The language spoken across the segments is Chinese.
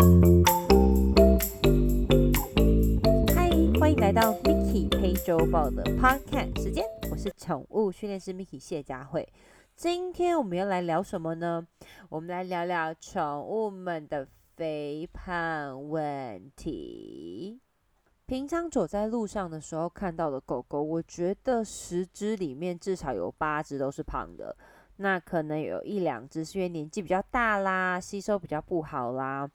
嗨，欢迎来到 Miki 黑周报的 Podcast 时间，我是宠物训练师 Miki 谢佳慧。今天我们要来聊什么呢？我们来聊聊宠物们的肥胖问题。平常走在路上的时候看到的狗狗，我觉得十只里面至少有八只都是胖的。那可能有一两只是因为年纪比较大啦，吸收比较不好啦。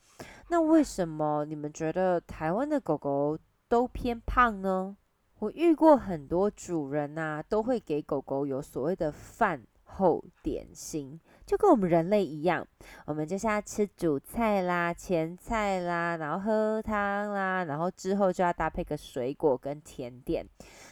那为什么你们觉得台湾的狗狗都偏胖呢？我遇过很多主人呐，都会给狗狗有所谓的饭后点心。就跟我们人类一样，我们就是要吃主菜啦、前菜啦，然后喝汤啦，然后之后就要搭配个水果跟甜点。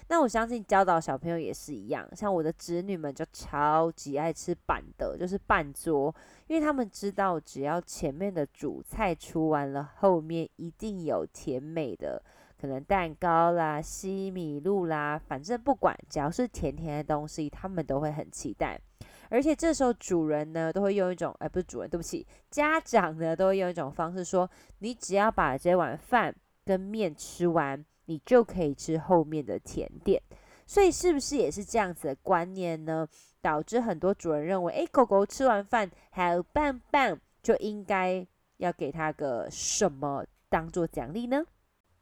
那我相信教导小朋友也是一样，像我的侄女们就超级爱吃板的，就是半桌，因为他们知道只要前面的主菜出完了，后面一定有甜美的，可能蛋糕啦、西米露啦，反正不管只要是甜甜的东西，他们都会很期待。而且这时候主人呢，都会用一种，哎，不是主人，对不起，家长呢，都会用一种方式说，你只要把这碗饭跟面吃完，你就可以吃后面的甜点。所以是不是也是这样子的观念呢？导致很多主人认为，哎，狗狗吃完饭还有棒棒，就应该要给它个什么当做奖励呢？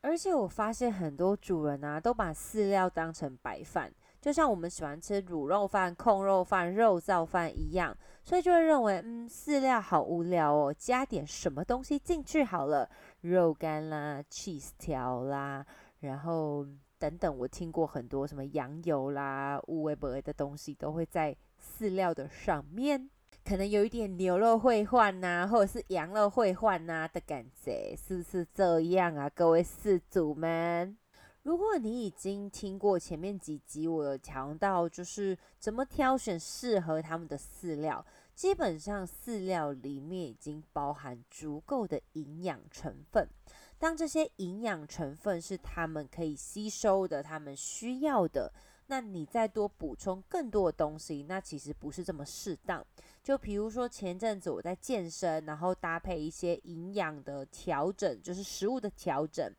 而且我发现很多主人啊，都把饲料当成白饭。就像我们喜欢吃卤肉饭、控肉饭、肉燥饭一样，所以就会认为，嗯，饲料好无聊哦，加点什么东西进去好了，肉干啦、cheese 条啦，然后等等，我听过很多什么羊油啦、乌龟伯的东西都会在饲料的上面，可能有一点牛肉会换呐，或者是羊肉会换呐的感觉，是不是这样啊，各位饲主们？如果你已经听过前面几集，我有强调就是怎么挑选适合他们的饲料，基本上饲料里面已经包含足够的营养成分。当这些营养成分是他们可以吸收的，他们需要的，那你再多补充更多的东西，那其实不是这么适当。就比如说前阵子我在健身，然后搭配一些营养的调整，就是食物的调整。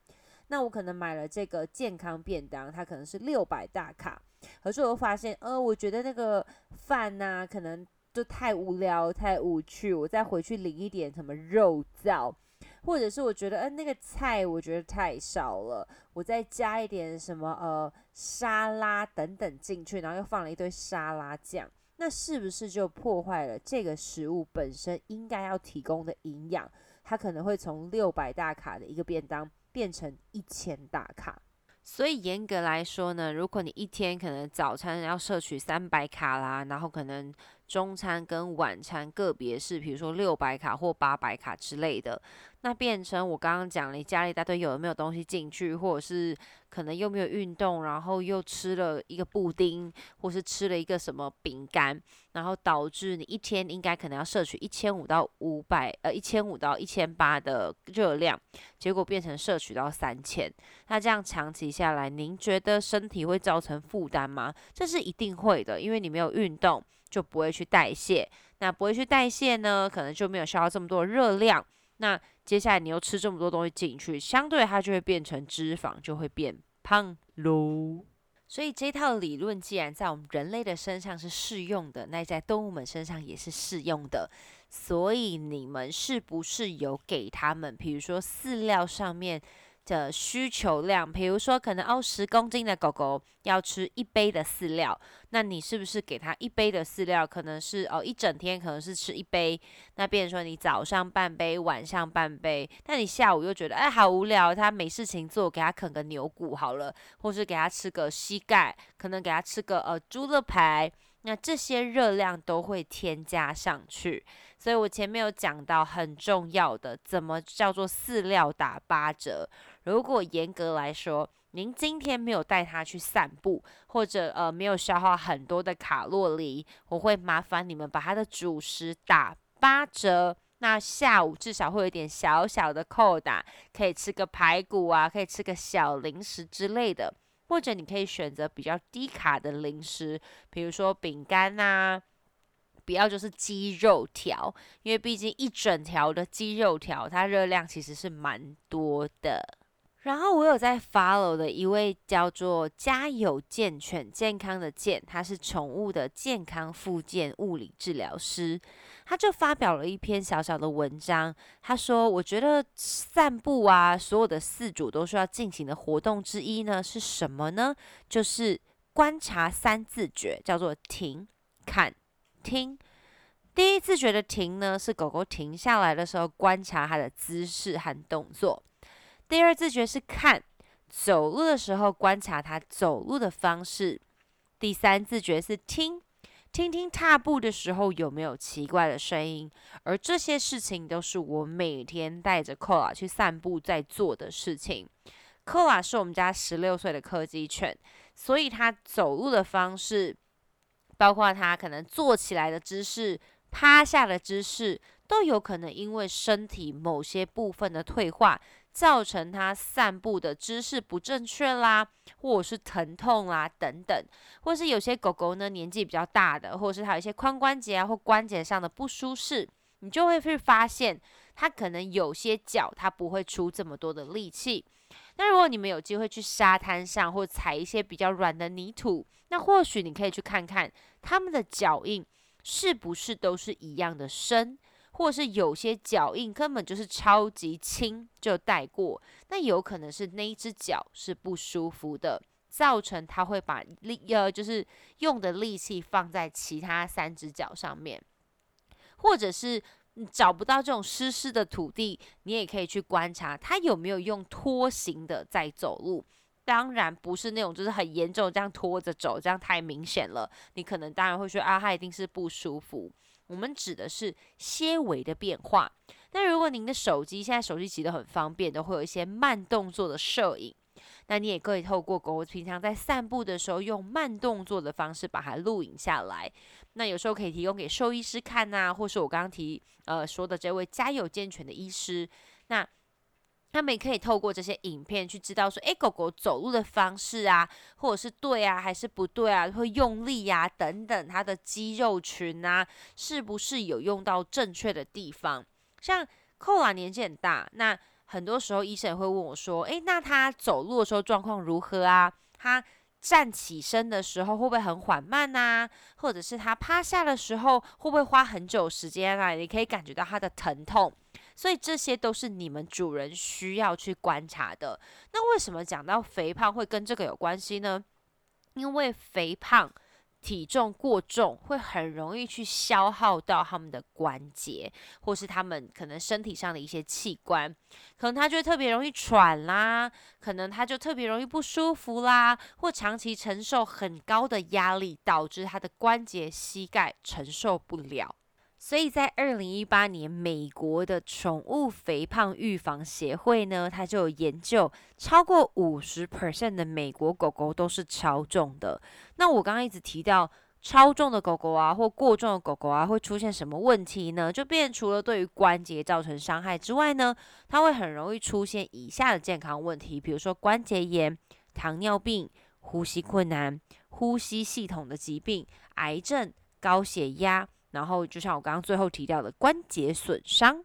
那我可能买了这个健康便当，它可能是六百大卡，可是我发现，呃，我觉得那个饭呐，可能就太无聊、太无趣，我再回去领一点什么肉燥，或者是我觉得，呃，那个菜我觉得太少了，我再加一点什么呃沙拉等等进去，然后又放了一堆沙拉酱，那是不是就破坏了这个食物本身应该要提供的营养？它可能会从六百大卡的一个便当。变成一千大卡，所以严格来说呢，如果你一天可能早餐要摄取三百卡啦，然后可能。中餐跟晚餐个别是，比如说六百卡或八百卡之类的，那变成我刚刚讲了，加了一大堆有没有东西进去，或者是可能又没有运动，然后又吃了一个布丁，或是吃了一个什么饼干，然后导致你一天应该可能要摄取一千五到五百，呃，一千五到一千八的热量，结果变成摄取到三千，那这样长期下来，您觉得身体会造成负担吗？这是一定会的，因为你没有运动。就不会去代谢，那不会去代谢呢，可能就没有消耗这么多热量。那接下来你又吃这么多东西进去，相对它就会变成脂肪，就会变胖喽。所以这套理论既然在我们人类的身上是适用的，那在动物们身上也是适用的。所以你们是不是有给他们，比如说饲料上面？的需求量，比如说可能哦，十公斤的狗狗要吃一杯的饲料，那你是不是给它一杯的饲料？可能是哦，一整天可能是吃一杯，那变成说你早上半杯，晚上半杯，那你下午又觉得哎好无聊，它没事情做，给它啃个牛骨好了，或是给它吃个膝盖，可能给它吃个呃猪肋排。那这些热量都会添加上去，所以我前面有讲到很重要的，怎么叫做饲料打八折？如果严格来说，您今天没有带它去散步，或者呃没有消耗很多的卡路里，我会麻烦你们把它的主食打八折。那下午至少会有点小小的扣打，可以吃个排骨啊，可以吃个小零食之类的。或者你可以选择比较低卡的零食，比如说饼干呐、不要就是鸡肉条，因为毕竟一整条的鸡肉条，它热量其实是蛮多的。然后我有在 follow 的一位叫做家有健犬健康的健，他是宠物的健康复健物理治疗师，他就发表了一篇小小的文章。他说：“我觉得散步啊，所有的饲主都需要进行的活动之一呢，是什么呢？就是观察三自觉，叫做停、看、听。第一自觉的停呢，是狗狗停下来的时候，观察它的姿势和动作。”第二自觉是看走路的时候观察他走路的方式，第三自觉是听，听听踏步的时候有没有奇怪的声音，而这些事情都是我每天带着寇拉去散步在做的事情。寇拉是我们家十六岁的柯基犬，所以它走路的方式，包括它可能坐起来的姿势、趴下的姿势，都有可能因为身体某些部分的退化。造成它散步的姿势不正确啦，或者是疼痛啦等等，或是有些狗狗呢年纪比较大的，或者是它有一些髋关节啊或关节上的不舒适，你就会去发现它可能有些脚它不会出这么多的力气。那如果你们有机会去沙滩上或踩一些比较软的泥土，那或许你可以去看看它们的脚印是不是都是一样的深。或是有些脚印根本就是超级轻就带过，那有可能是那一只脚是不舒服的，造成他会把力呃就是用的力气放在其他三只脚上面，或者是找不到这种湿湿的土地，你也可以去观察它有没有用拖行的在走路。当然不是那种就是很严重这样拖着走，这样太明显了，你可能当然会说啊，它一定是不舒服。我们指的是些微的变化。那如果您的手机现在手机其实很方便，都会有一些慢动作的摄影，那你也可以透过狗狗平常在散步的时候，用慢动作的方式把它录影下来。那有时候可以提供给兽医师看呐，或是我刚刚提呃说的这位家有健全的医师，那。他们也可以透过这些影片去知道说，诶，狗狗走路的方式啊，或者是对啊，还是不对啊，会用力呀，等等，它的肌肉群啊，是不是有用到正确的地方？像寇拉年纪很大，那很多时候医生也会问我说，诶，那他走路的时候状况如何啊？他站起身的时候会不会很缓慢呐？或者是他趴下的时候会不会花很久时间啊？你可以感觉到他的疼痛。所以这些都是你们主人需要去观察的。那为什么讲到肥胖会跟这个有关系呢？因为肥胖、体重过重会很容易去消耗到他们的关节，或是他们可能身体上的一些器官，可能他就特别容易喘啦，可能他就特别容易不舒服啦，或长期承受很高的压力，导致他的关节、膝盖承受不了。所以在二零一八年，美国的宠物肥胖预防协会呢，它就有研究，超过五十 percent 的美国狗狗都是超重的。那我刚刚一直提到超重的狗狗啊，或过重的狗狗啊，会出现什么问题呢？就变除了对于关节造成伤害之外呢，它会很容易出现以下的健康问题，比如说关节炎、糖尿病、呼吸困难、呼吸系统的疾病、癌症、高血压。然后，就像我刚刚最后提到的关节损伤，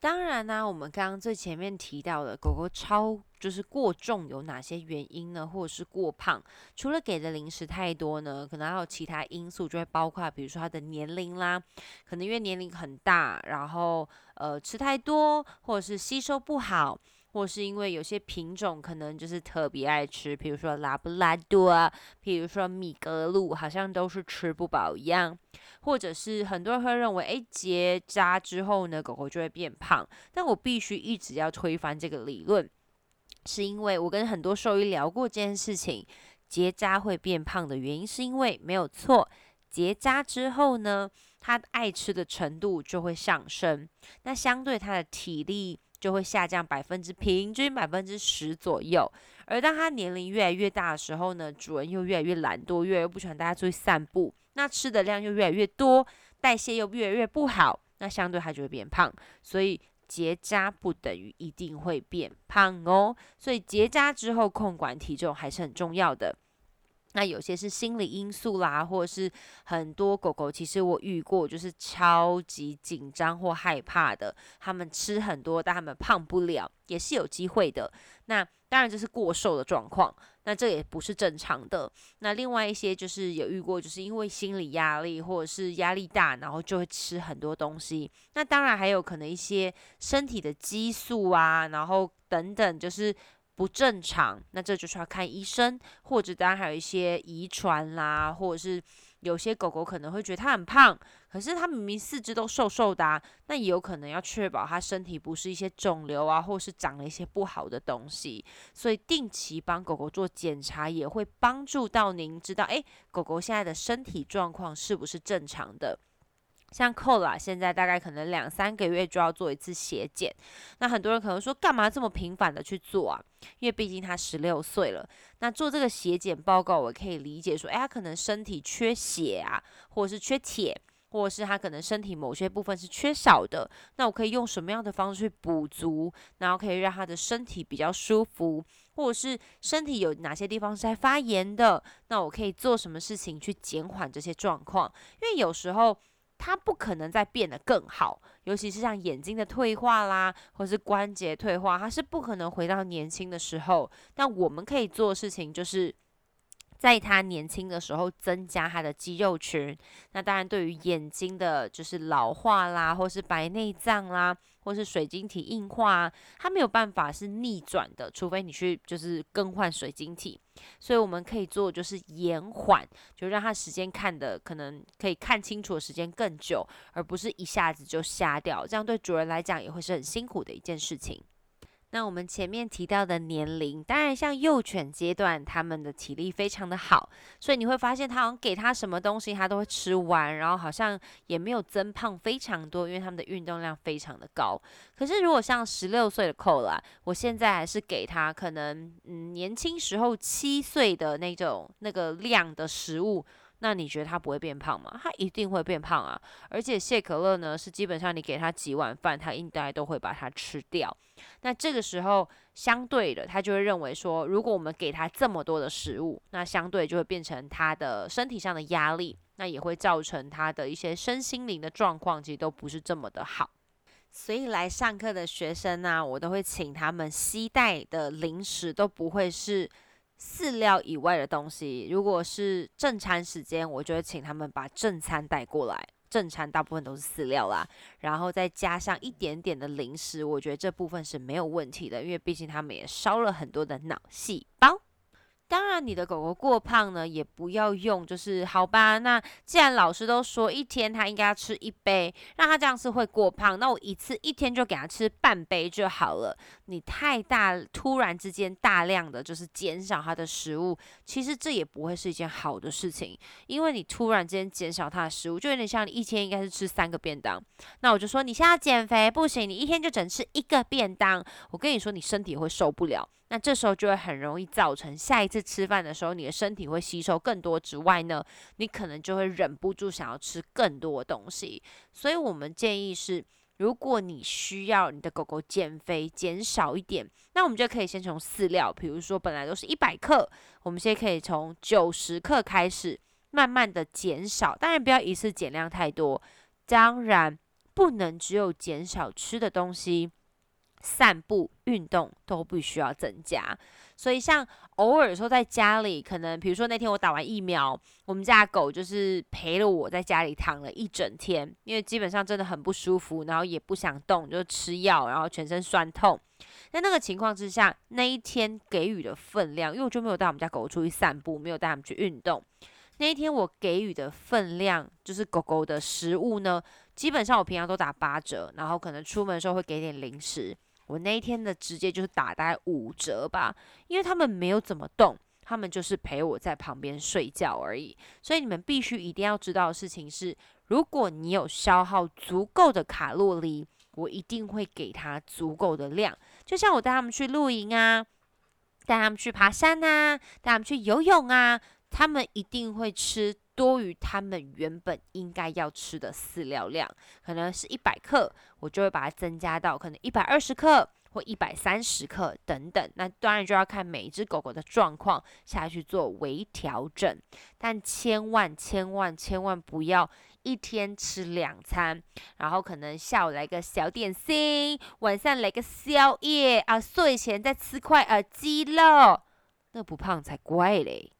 当然呢，我们刚刚最前面提到的狗狗超就是过重有哪些原因呢？或者是过胖，除了给的零食太多呢，可能还有其他因素，就会包括比如说它的年龄啦，可能因为年龄很大，然后呃吃太多，或者是吸收不好。或是因为有些品种可能就是特别爱吃，比如说拉布拉多啊，比如说米格鲁，好像都是吃不饱一样。或者是很多人会认为，诶，结扎之后呢，狗狗就会变胖。但我必须一直要推翻这个理论，是因为我跟很多兽医聊过这件事情，结扎会变胖的原因是因为没有错，结扎之后呢，它爱吃的程度就会上升，那相对它的体力。就会下降百分之平均百分之十左右，而当它年龄越来越大的时候呢，主人又越来越懒惰，越来越不喜欢大家出去散步，那吃的量又越来越多，代谢又越来越不好，那相对它就会变胖。所以结扎不等于一定会变胖哦，所以结扎之后控管体重还是很重要的。那有些是心理因素啦，或者是很多狗狗，其实我遇过，就是超级紧张或害怕的，他们吃很多，但他们胖不了，也是有机会的。那当然这是过瘦的状况，那这也不是正常的。那另外一些就是有遇过，就是因为心理压力或者是压力大，然后就会吃很多东西。那当然还有可能一些身体的激素啊，然后等等，就是。不正常，那这就是要看医生，或者当然还有一些遗传啦，或者是有些狗狗可能会觉得它很胖，可是它明明四肢都瘦瘦的，那也有可能要确保它身体不是一些肿瘤啊，或是长了一些不好的东西，所以定期帮狗狗做检查也会帮助到您知道，诶，狗狗现在的身体状况是不是正常的。像寇拉现在大概可能两三个月就要做一次血检，那很多人可能说干嘛这么频繁的去做啊？因为毕竟他十六岁了，那做这个血检报告，我可以理解说，哎，他可能身体缺血啊，或者是缺铁，或者是他可能身体某些部分是缺少的，那我可以用什么样的方式去补足，然后可以让他的身体比较舒服，或者是身体有哪些地方是在发炎的，那我可以做什么事情去减缓这些状况？因为有时候。他不可能再变得更好，尤其是像眼睛的退化啦，或是关节退化，他是不可能回到年轻的时候。但我们可以做的事情就是。在他年轻的时候增加他的肌肉群，那当然对于眼睛的就是老化啦，或是白内障啦，或是水晶体硬化，它没有办法是逆转的，除非你去就是更换水晶体。所以我们可以做就是延缓，就让它时间看的可能可以看清楚的时间更久，而不是一下子就瞎掉，这样对主人来讲也会是很辛苦的一件事情。那我们前面提到的年龄，当然像幼犬阶段，他们的体力非常的好，所以你会发现，他好像给他什么东西，他都会吃完，然后好像也没有增胖非常多，因为他们的运动量非常的高。可是如果像十六岁的扣啦，我现在还是给他可能嗯年轻时候七岁的那种那个量的食物。那你觉得他不会变胖吗？他一定会变胖啊！而且谢可乐呢，是基本上你给他几碗饭，他应该都会把它吃掉。那这个时候，相对的，他就会认为说，如果我们给他这么多的食物，那相对就会变成他的身体上的压力，那也会造成他的一些身心灵的状况，其实都不是这么的好。所以来上课的学生呢，我都会请他们携带的零食都不会是。饲料以外的东西，如果是正餐时间，我就会请他们把正餐带过来。正餐大部分都是饲料啦，然后再加上一点点的零食，我觉得这部分是没有问题的，因为毕竟他们也烧了很多的脑细胞。当然，你的狗狗过胖呢，也不要用，就是好吧。那既然老师都说一天它应该要吃一杯，让它这样是会过胖，那我一次一天就给它吃半杯就好了。你太大，突然之间大量的就是减少它的食物，其实这也不会是一件好的事情，因为你突然间减少它的食物，就有点像你一天应该是吃三个便当。那我就说你现在减肥不行，你一天就只能吃一个便当。我跟你说，你身体会受不了。那这时候就会很容易造成下一次吃饭的时候，你的身体会吸收更多之外呢，你可能就会忍不住想要吃更多东西。所以我们建议是，如果你需要你的狗狗减肥减少一点，那我们就可以先从饲料，比如说本来都是一百克，我们现在可以从九十克开始，慢慢的减少。当然不要一次减量太多，当然不能只有减少吃的东西。散步、运动都必须要增加，所以像偶尔说在家里，可能比如说那天我打完疫苗，我们家狗就是陪了我在家里躺了一整天，因为基本上真的很不舒服，然后也不想动，就吃药，然后全身酸痛。在那个情况之下，那一天给予的分量，因为我就没有带我们家狗出去散步，没有带他们去运动。那一天我给予的分量，就是狗狗的食物呢，基本上我平常都打八折，然后可能出门的时候会给点零食。我那一天的直接就是打大概五折吧，因为他们没有怎么动，他们就是陪我在旁边睡觉而已。所以你们必须一定要知道的事情是，如果你有消耗足够的卡路里，我一定会给他足够的量。就像我带他们去露营啊，带他们去爬山啊，带他们去游泳啊，他们一定会吃。多于他们原本应该要吃的饲料量，可能是一百克，我就会把它增加到可能一百二十克或一百三十克等等。那当然就要看每一只狗狗的状况下去做微调整，但千万千万千万不要一天吃两餐，然后可能下午来个小点心，晚上来个宵夜啊，睡前再吃块呃鸡肉，那不胖才怪嘞。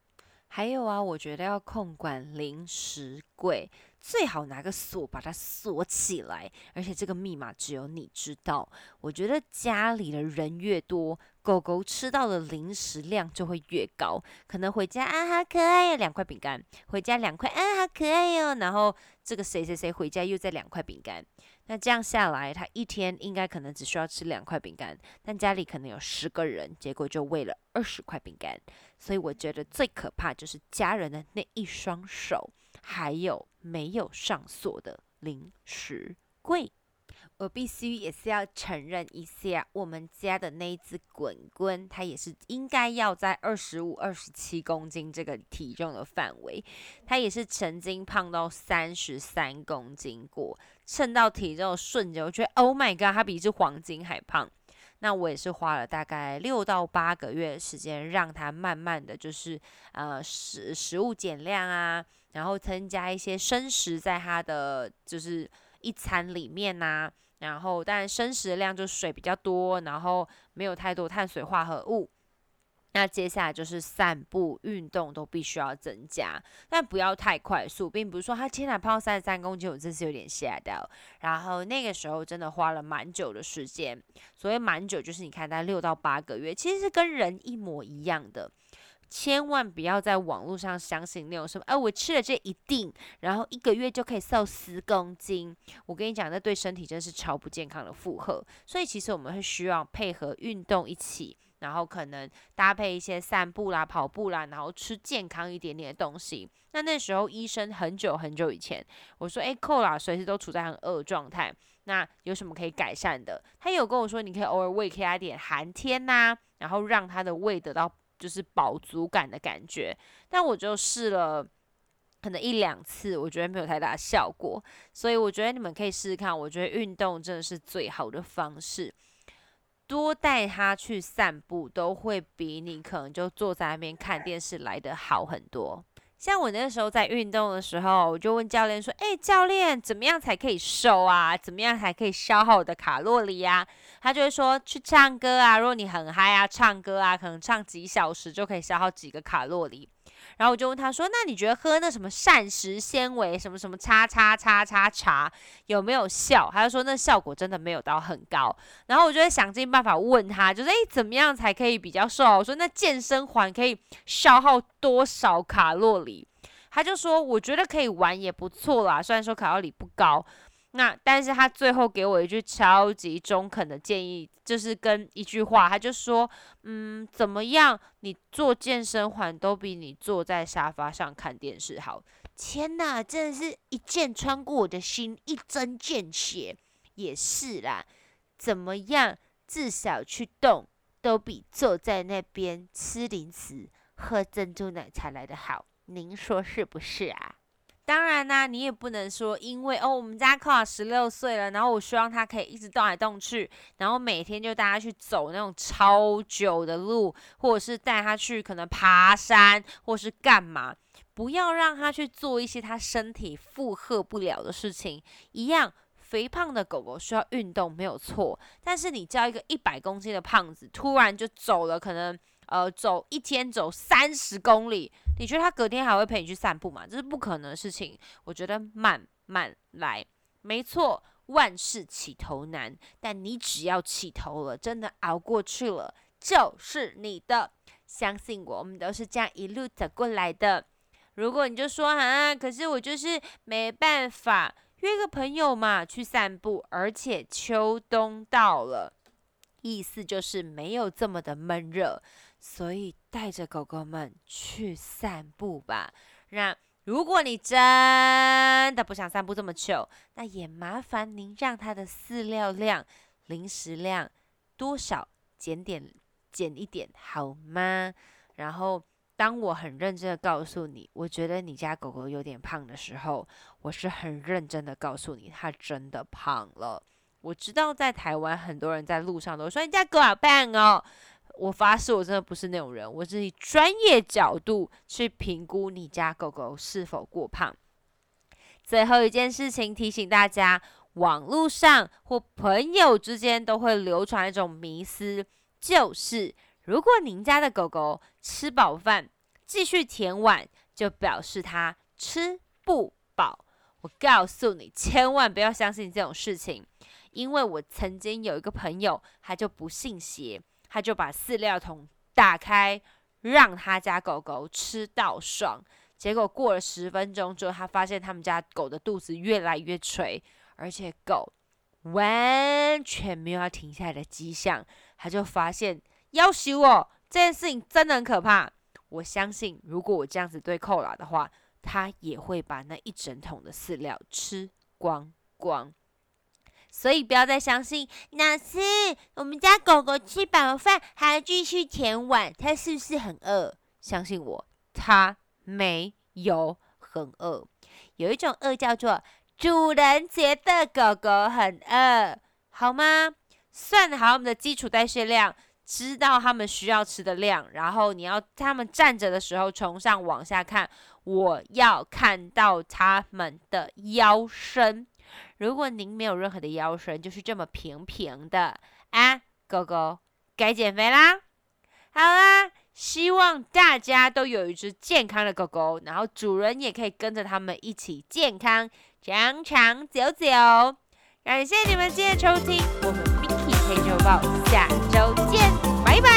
还有啊，我觉得要控管零食柜。最好拿个锁把它锁起来，而且这个密码只有你知道。我觉得家里的人越多，狗狗吃到的零食量就会越高。可能回家啊，好可爱哟，两块饼干；回家两块啊，好可爱哟。然后这个谁谁谁回家又在两块饼干。那这样下来，他一天应该可能只需要吃两块饼干，但家里可能有十个人，结果就喂了二十块饼干。所以我觉得最可怕就是家人的那一双手。还有没有上锁的零食柜？我必须也是要承认一下，我们家的那一只滚滚，它也是应该要在二十五、二十七公斤这个体重的范围。它也是曾经胖到三十三公斤过，称到体重瞬间，我觉得 Oh my God，它比一只黄金还胖。那我也是花了大概六到八个月的时间，让它慢慢的就是呃食食物减量啊，然后增加一些生食在它的就是一餐里面呐，然后但生食的量就水比较多，然后没有太多碳水化合物。那接下来就是散步、运动都必须要增加，但不要太快速，并不是说他天然胖三十三公斤，我真是有点吓到。然后那个时候真的花了蛮久的时间，所谓蛮久就是你看他六到八个月，其实是跟人一模一样的。千万不要在网络上相信那种什么，哎，我吃了这一定，然后一个月就可以瘦十公斤。我跟你讲，那对身体真是超不健康的负荷。所以其实我们会需要配合运动一起。然后可能搭配一些散步啦、跑步啦，然后吃健康一点点的东西。那那时候医生很久很久以前，我说：“哎，扣啦，随时都处在很饿状态，那有什么可以改善的？”他有跟我说：“你可以偶尔喂给他点寒天呐，然后让他的胃得到就是饱足感的感觉。”但我就试了可能一两次，我觉得没有太大效果。所以我觉得你们可以试试看。我觉得运动真的是最好的方式。多带他去散步，都会比你可能就坐在那边看电视来的好很多。像我那时候在运动的时候，我就问教练说：“哎，教练，怎么样才可以瘦啊？怎么样才可以消耗我的卡路里呀？”他就会说：“去唱歌啊，如果你很嗨啊，唱歌啊，可能唱几小时就可以消耗几个卡路里。”然后我就问他说：“那你觉得喝那什么膳食纤维什么什么叉叉叉叉茶有没有效？”他就说：“那效果真的没有到很高。”然后我就会想尽办法问他，就是诶，怎么样才可以比较瘦？我说：“那健身环可以消耗多少卡路里？”他就说：“我觉得可以玩也不错啦，虽然说卡路里不高。”那但是他最后给我一句超级中肯的建议，就是跟一句话，他就说，嗯，怎么样，你做健身环都比你坐在沙发上看电视好。天哪，真的是一箭穿过我的心，一针见血。也是啦，怎么样，至少去动，都比坐在那边吃零食、喝珍珠奶茶来的好。您说是不是啊？当然啦，你也不能说，因为哦，我们家扣十六岁了，然后我希望他可以一直动来动去，然后每天就带他去走那种超久的路，或者是带他去可能爬山，或是干嘛，不要让他去做一些他身体负荷不了的事情。一样，肥胖的狗狗需要运动没有错，但是你叫一个一百公斤的胖子突然就走了，可能。呃，走一天走三十公里，你觉得他隔天还会陪你去散步吗？这是不可能的事情。我觉得慢慢来，没错，万事起头难，但你只要起头了，真的熬过去了，就是你的。相信我，我们都是这样一路走过来的。如果你就说啊，可是我就是没办法约个朋友嘛去散步，而且秋冬到了，意思就是没有这么的闷热。所以带着狗狗们去散步吧。那如果你真的不想散步这么久，那也麻烦您让它的饲料量、零食量多少减点、减一点好吗？然后，当我很认真的告诉你，我觉得你家狗狗有点胖的时候，我是很认真的告诉你，它真的胖了。我知道在台湾很多人在路上都说你家狗好胖哦。我发誓，我真的不是那种人，我是以专业角度去评估你家狗狗是否过胖。最后一件事情提醒大家，网络上或朋友之间都会流传一种迷思，就是如果您家的狗狗吃饱饭继续舔碗，就表示它吃不饱。我告诉你，千万不要相信这种事情，因为我曾经有一个朋友，他就不信邪。他就把饲料桶打开，让他家狗狗吃到爽。结果过了十分钟之后，他发现他们家狗的肚子越来越垂，而且狗完全没有要停下来的迹象。他就发现，要求我这件事情真的很可怕。我相信，如果我这样子对寇拉的话，他也会把那一整桶的饲料吃光光。所以不要再相信老师，我们家狗狗吃饱饭还要继续舔碗，它是不是很饿？相信我，它没有很饿。有一种饿叫做主人觉得狗狗很饿，好吗？算好我们的基础代谢量，知道它们需要吃的量，然后你要它们站着的时候从上往下看，我要看到它们的腰身。如果您没有任何的腰身，就是这么平平的啊，狗狗该减肥啦。好啦，希望大家都有一只健康的狗狗，然后主人也可以跟着他们一起健康长长久久。感谢你们今天收听，我们 Mickey 黑周报下周见，拜拜。